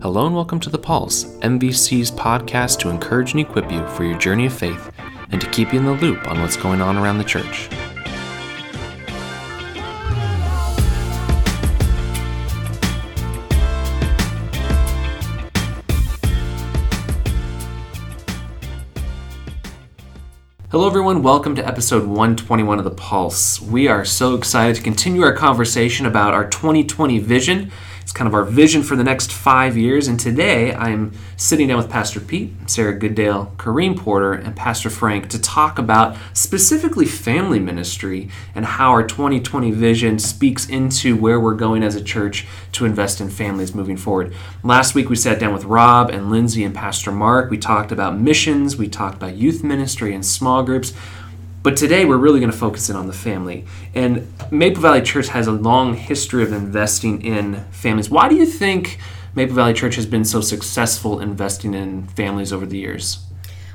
Hello and welcome to The Pulse, MVC's podcast to encourage and equip you for your journey of faith and to keep you in the loop on what's going on around the church. Hello, everyone. Welcome to episode 121 of The Pulse. We are so excited to continue our conversation about our 2020 vision it's kind of our vision for the next five years. And today I'm sitting down with Pastor Pete, Sarah Goodale, Kareem Porter, and Pastor Frank to talk about specifically family ministry and how our 2020 vision speaks into where we're going as a church to invest in families moving forward. Last week we sat down with Rob and Lindsay and Pastor Mark. We talked about missions, we talked about youth ministry and small groups. But today we're really going to focus in on the family. And Maple Valley Church has a long history of investing in families. Why do you think Maple Valley Church has been so successful investing in families over the years?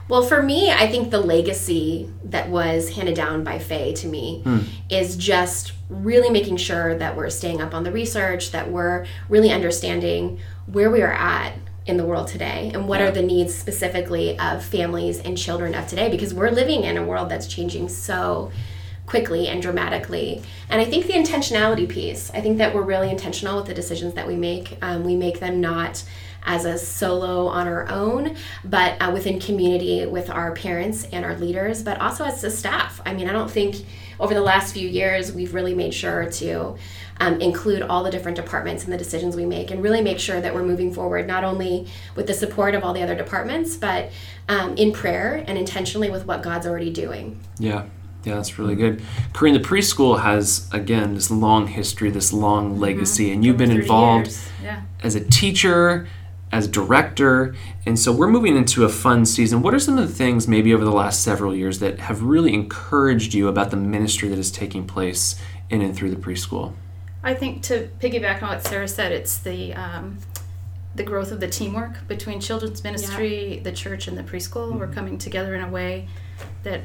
Well, for me, I think the legacy that was handed down by Faye to me hmm. is just really making sure that we're staying up on the research, that we're really understanding where we are at in the world today? And what yeah. are the needs specifically of families and children of today? Because we're living in a world that's changing so quickly and dramatically. And i think the intentionality piece i think that we're really intentional with the decisions that we make. Um, we make them not as a solo on our own, but uh, within community with our parents and our leaders, but also as a staff. I mean, I don't think over the last few years we've really made sure to um, include all the different departments in the decisions we make and really make sure that we're moving forward not only with the support of all the other departments, but um, in prayer and intentionally with what God's already doing. Yeah. Yeah, that's really good. Corinne, the preschool has again this long history, this long mm-hmm. legacy, mm-hmm. and you've been involved yeah. as a teacher, as director, and so we're moving into a fun season. What are some of the things, maybe over the last several years, that have really encouraged you about the ministry that is taking place in and through the preschool? I think to piggyback on what Sarah said, it's the um, the growth of the teamwork between children's ministry, yeah. the church, and the preschool. Mm-hmm. We're coming together in a way that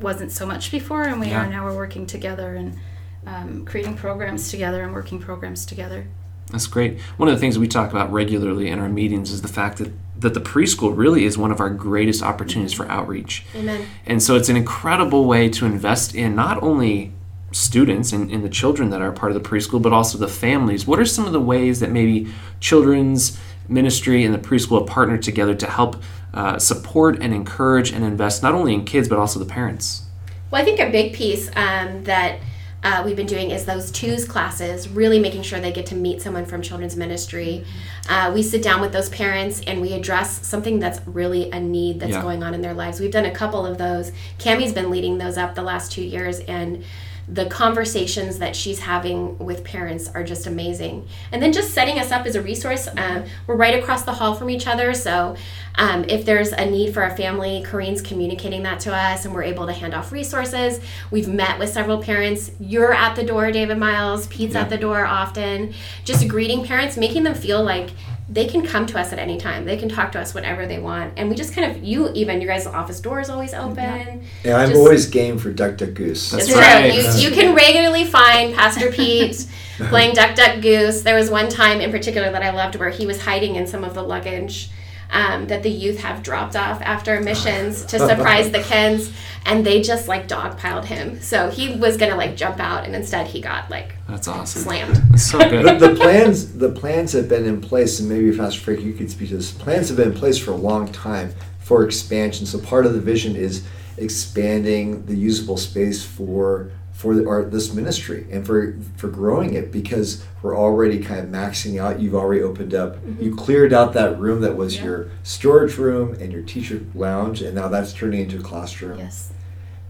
wasn't so much before, and we yeah. are now. We're working together and um, creating programs together and working programs together. That's great. One of the things we talk about regularly in our meetings is the fact that that the preschool really is one of our greatest opportunities for outreach. Amen. And so it's an incredible way to invest in not only students and, and, the children that are part of the preschool, but also the families. What are some of the ways that maybe children's ministry and the preschool have partnered together to help uh, support and encourage and invest not only in kids but also the parents? Well, I think a big piece um, that uh, we've been doing is those twos classes, really making sure they get to meet someone from children's ministry. Uh, we sit down with those parents and we address something that's really a need that's yeah. going on in their lives. We've done a couple of those. Cammie's been leading those up the last two years, and the conversations that she's having with parents are just amazing. And then just setting us up as a resource. Uh, we're right across the hall from each other, so um, if there's a need for a family, Kareen's communicating that to us, and we're able to hand off resources. We've met with several parents. You're at the door, David Miles. Pete's yeah. at the door often. Just greeting parents, making them feel like they can come to us at any time. They can talk to us whatever they want, and we just kind of you even your guys' office door is always open. Yeah, I'm just, always game for Duck Duck Goose. That's, right. You, you can regularly find Pastor Pete playing Duck Duck Goose. There was one time in particular that I loved where he was hiding in some of the luggage um, that the youth have dropped off after missions to surprise the kids, and they just like dogpiled him. So he was gonna like jump out, and instead he got like that's awesome slammed. That's so good. the, the, plans the plans have been in place, and maybe Pastor Frank, you could speak to this. Plans have been in place for a long time for expansion. So part of the vision is expanding the usable space for for the, our, this ministry and for for growing it because we're already kind of maxing out. You've already opened up. Mm-hmm. You cleared out that room that was yeah. your storage room and your teacher lounge, and now that's turning into a classroom. Yes.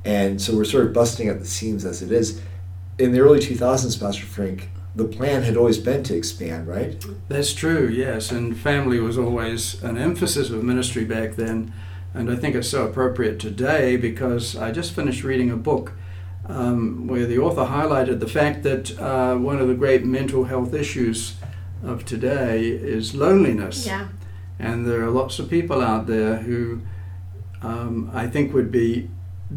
And so we're sort of busting at the seams as it is. In the early 2000s, Pastor Frank, the plan had always been to expand, right? That's true, yes. And family was always an emphasis of ministry back then. And I think it's so appropriate today because I just finished reading a book um, where the author highlighted the fact that uh, one of the great mental health issues of today is loneliness. Yeah. And there are lots of people out there who um, I think would be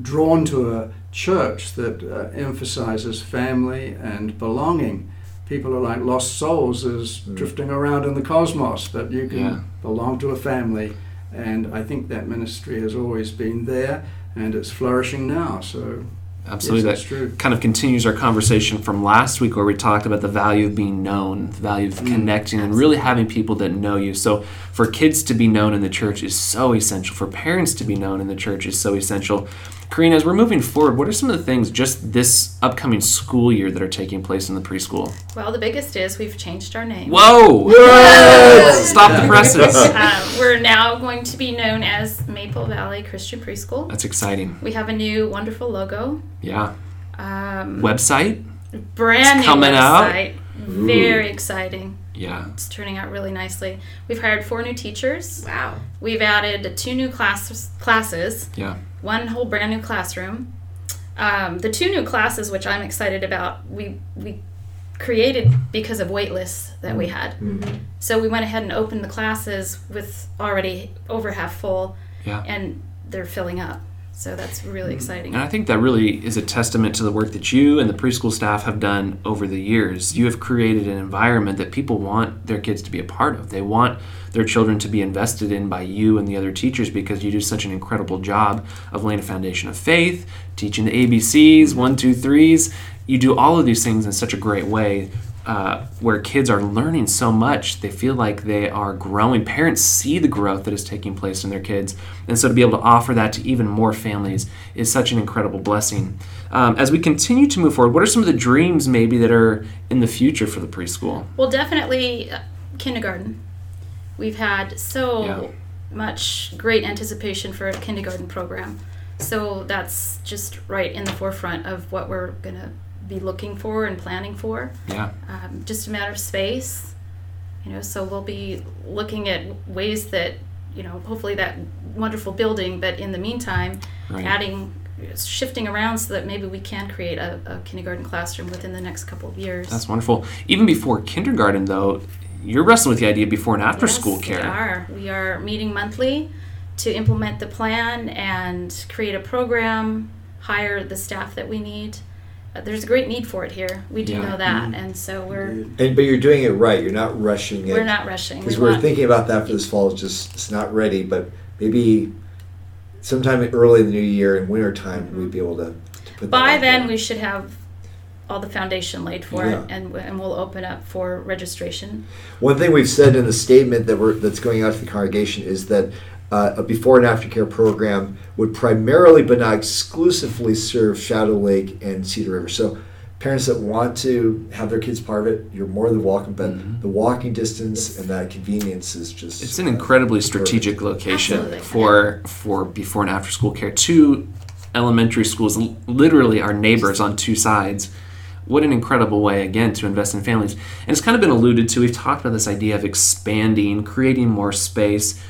drawn to a church that uh, emphasizes family and belonging people are like lost souls as drifting around in the cosmos, but you can Yeah. belong to a family. And I think that ministry has always been there and it's flourishing now. So, Absolutely. yes, that that's true. kind of continues our conversation from last week where we talked about the value of being known, the value of mm. connecting, and really having people that know you. So, for kids to be known in the church is so essential. For parents to be known in the church is so essential. Karina, as we're moving forward, what are some of the things just this upcoming school year that are taking place in the preschool? Well, the biggest is we've changed our name. Whoa! Stop the presses. Uh, we're now going to be known as Maple Valley Christian Preschool. That's exciting. We have a new wonderful logo. Yeah. Um, Website? brand It's new coming out. website. Very exciting. Yeah. It's turning out really nicely. We've hired four new teachers. Wow. We've added two new class, classes, Yeah. one whole brand new classroom. Um, the two new classes, which I'm excited about, we we created because of wait lists that we had. So we went ahead and opened the classes with already over half full, Yeah. and they're filling up. So that's really mm. exciting. And I think that really is a testament to the work that you and the preschool staff have done over the years. You have created an environment that people want their kids to be a part of. They want their children to be invested in by you and the other teachers because you do such an incredible job of laying a foundation of faith, teaching the ABCs, one, two, threes. You do all of these things in such a great way uh, where kids are learning so much. They feel like they are growing. Parents see the growth that is taking place in their kids. And so to be able to offer that to even more families is such an incredible blessing. Um, as we continue to move forward, what are some of the dreams maybe that are in the future for the preschool? Well, definitely uh, kindergarten. We've had so Yeah. much great anticipation for a kindergarten program. So that's just right in the forefront of what we're going to be looking for and planning for. Yeah. Um, just a matter of space, you know, so we'll be looking at ways that, you know, hopefully that wonderful building, but in the meantime, Right. adding, shifting around so that maybe we can create a, a kindergarten classroom within the next couple of years. That's wonderful. Even before kindergarten, though, you're wrestling with the idea before and after school care. We are. We are meeting monthly to implement the plan and create a program, hire the staff that we need. Uh, there's a great need for it here. We do Yeah. know that, and so we're And but you're doing it right. You're not rushing it. we're not rushing. because We we're want- thinking about that for this fall. It's just it's not ready, but maybe sometime early in the new year in winter time we'd be able to, to put by out then there. we should have all the foundation laid for Yeah. it, and and we'll open up for registration. One thing we've said in the statement that we're that's going out to the congregation is that uh, a before and after care program would primarily but not exclusively serve Shadow Lake and Cedar River. So parents that want to have their kids part of it, you're more than welcome. But the walking distance and that convenience is just It's an uh, incredibly perfect. strategic location Absolutely. for for before and after school care. Two elementary schools literally are neighbors on two sides. What an incredible way again to invest in families. And it's kind of been alluded to. We've talked about this idea of expanding, creating more space.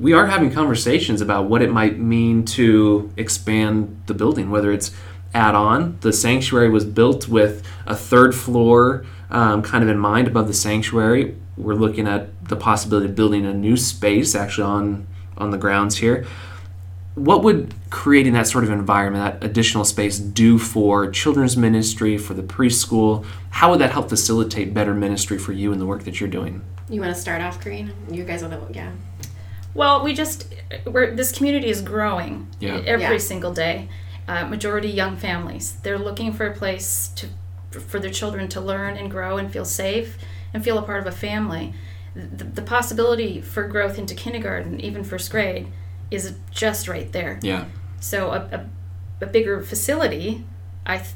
We are having conversations about what it might mean to expand the building, whether it's add on. The sanctuary was built with a third floor um, kind of in mind above the sanctuary. We're looking at the possibility of building a new space actually on on the grounds here. What would creating that sort of environment, that additional space, do for children's ministry, for the preschool? How would that help facilitate better ministry for you and the work that you're doing? You want to start off, Karina? You guys are the yeah. Well, we just we're this community is growing Yeah. every Yeah. single day. Uh, majority young families. They're looking for a place to for their children to learn and grow and feel safe and feel a part of a family. The, the possibility for growth into kindergarten, even first grade, is just right there. Yeah. So a, a, a bigger facility, I, th-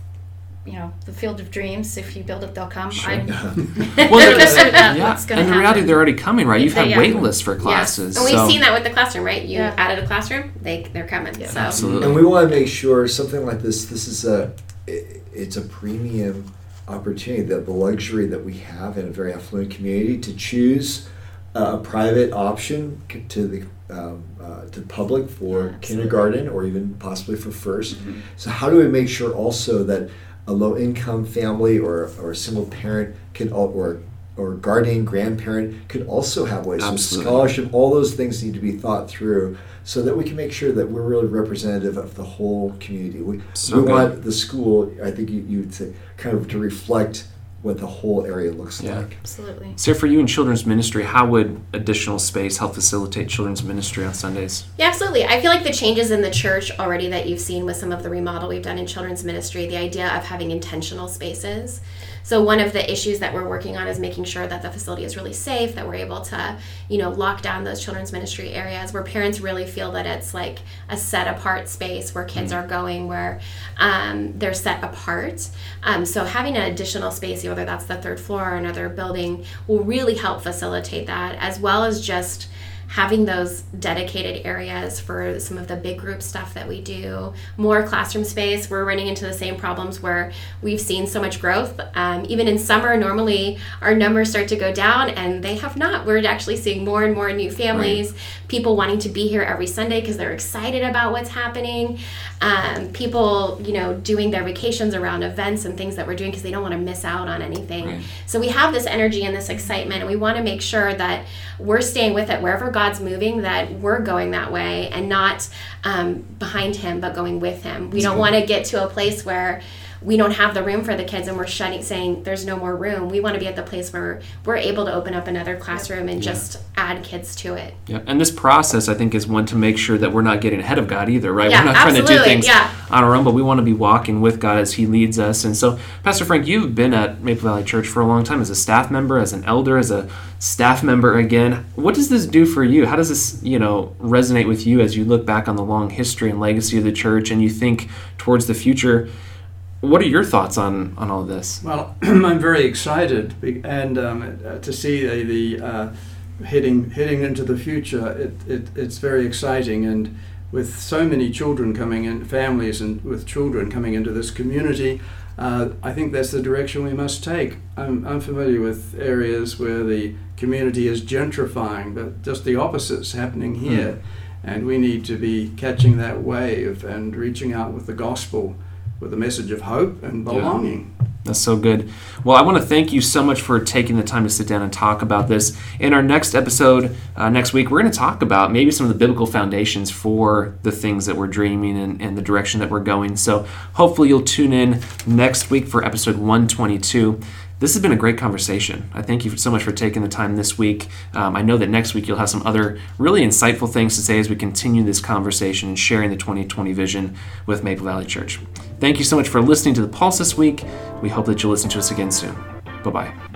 you know, the field of dreams. If you build it, they'll come. Sure. I'm Well, really certain that yeah. that's and to the reality, they're already coming, right? You've had Yeah. wait lists for classes. Yes. And we've so- seen that with the classroom, right? You Yeah. added a classroom, they they're coming. So Absolutely. And we want to make sure something like this. This is a, i- it's a premium opportunity that the luxury that we have in a very affluent community to choose a private option to the um, uh, to public for Yeah, kindergarten or even possibly for 1st So how do we make sure also that a low income family or, or a single parent can or or guardian grandparent could also have ways. So Absolutely. scholarship, all those things need to be thought through so that we can make sure that we're really representative of the whole community. We, So we want the school, I think you, you'd say, kind of to reflect what the whole area looks Yeah. like. Absolutely. So, for you in children's ministry, how would additional space help facilitate children's ministry on Sundays? Yeah, absolutely. I feel like the changes in the church already that you've seen with some of the remodel we've done in children's ministry, the idea of having intentional spaces. So one of the issues that we're working on is making sure that the facility is really safe, that we're able to, you know, lock down those children's ministry areas where parents really feel that it's like a set apart space where kids are going, where um, they're set apart. Um, so having an additional space, whether that's the third floor or another building, will really help facilitate that, as well as just having those dedicated areas for some of the big group stuff that we do, more classroom space. We're running into the same problems where we've seen so much growth. Um, even in summer, normally our numbers start to go down, and they have not. We're actually seeing more and more new families, people wanting to be here every Sunday because they're excited about what's happening. Um, people, you know, doing their vacations around events and things that we're doing because they don't want to miss out on anything. Right. So we have this energy and this excitement, and we want to make sure that we're staying with it wherever God's moving, that we're going that way and not um, behind Him, but going with Him. We don't want to get to a place where we don't have the room for the kids and we're shutting saying there's no more room we want to be at the place where we're able to open up another classroom and just add kids to it Yeah, and this process, I think, is one to make sure that we're not getting ahead of God either, right? Yeah, we're not trying to do things yeah. on our own, but we want to be walking with God as He leads us. And so, Pastor Frank, you've been at Maple Valley Church for a long time as a staff member, as an elder, as a staff member again. What does this do for you? How does this, you know, resonate with you as you look back on the long history and legacy of the church and you think towards the future? What are your thoughts on on all of this? Well, I'm very excited and um, uh, to see the, the uh, heading heading into the future. It, it, it's very exciting, and with so many children coming in, families and with children coming into this community, uh, I think that's the direction we must take. I'm, I'm familiar with areas where the community is gentrifying, but just the opposite's happening here, and we need to be catching that wave and reaching out with the gospel, with a message of hope and belonging. That's so good. Well, I want to thank you so much for taking the time to sit down and talk about this. In our next episode, uh, next week, we're going to talk about maybe some of the biblical foundations for the things that we're dreaming and, and the direction that we're going. So hopefully you'll tune in next week for episode 122. This has been a great conversation. I thank you so much for taking the time this week. Um, I know that next week you'll have some other really insightful things to say as we continue this conversation and sharing the 2020 vision with Maple Valley Church. Thank you so much for listening to the Pulse this week. We hope that you'll listen to us again soon. Bye bye.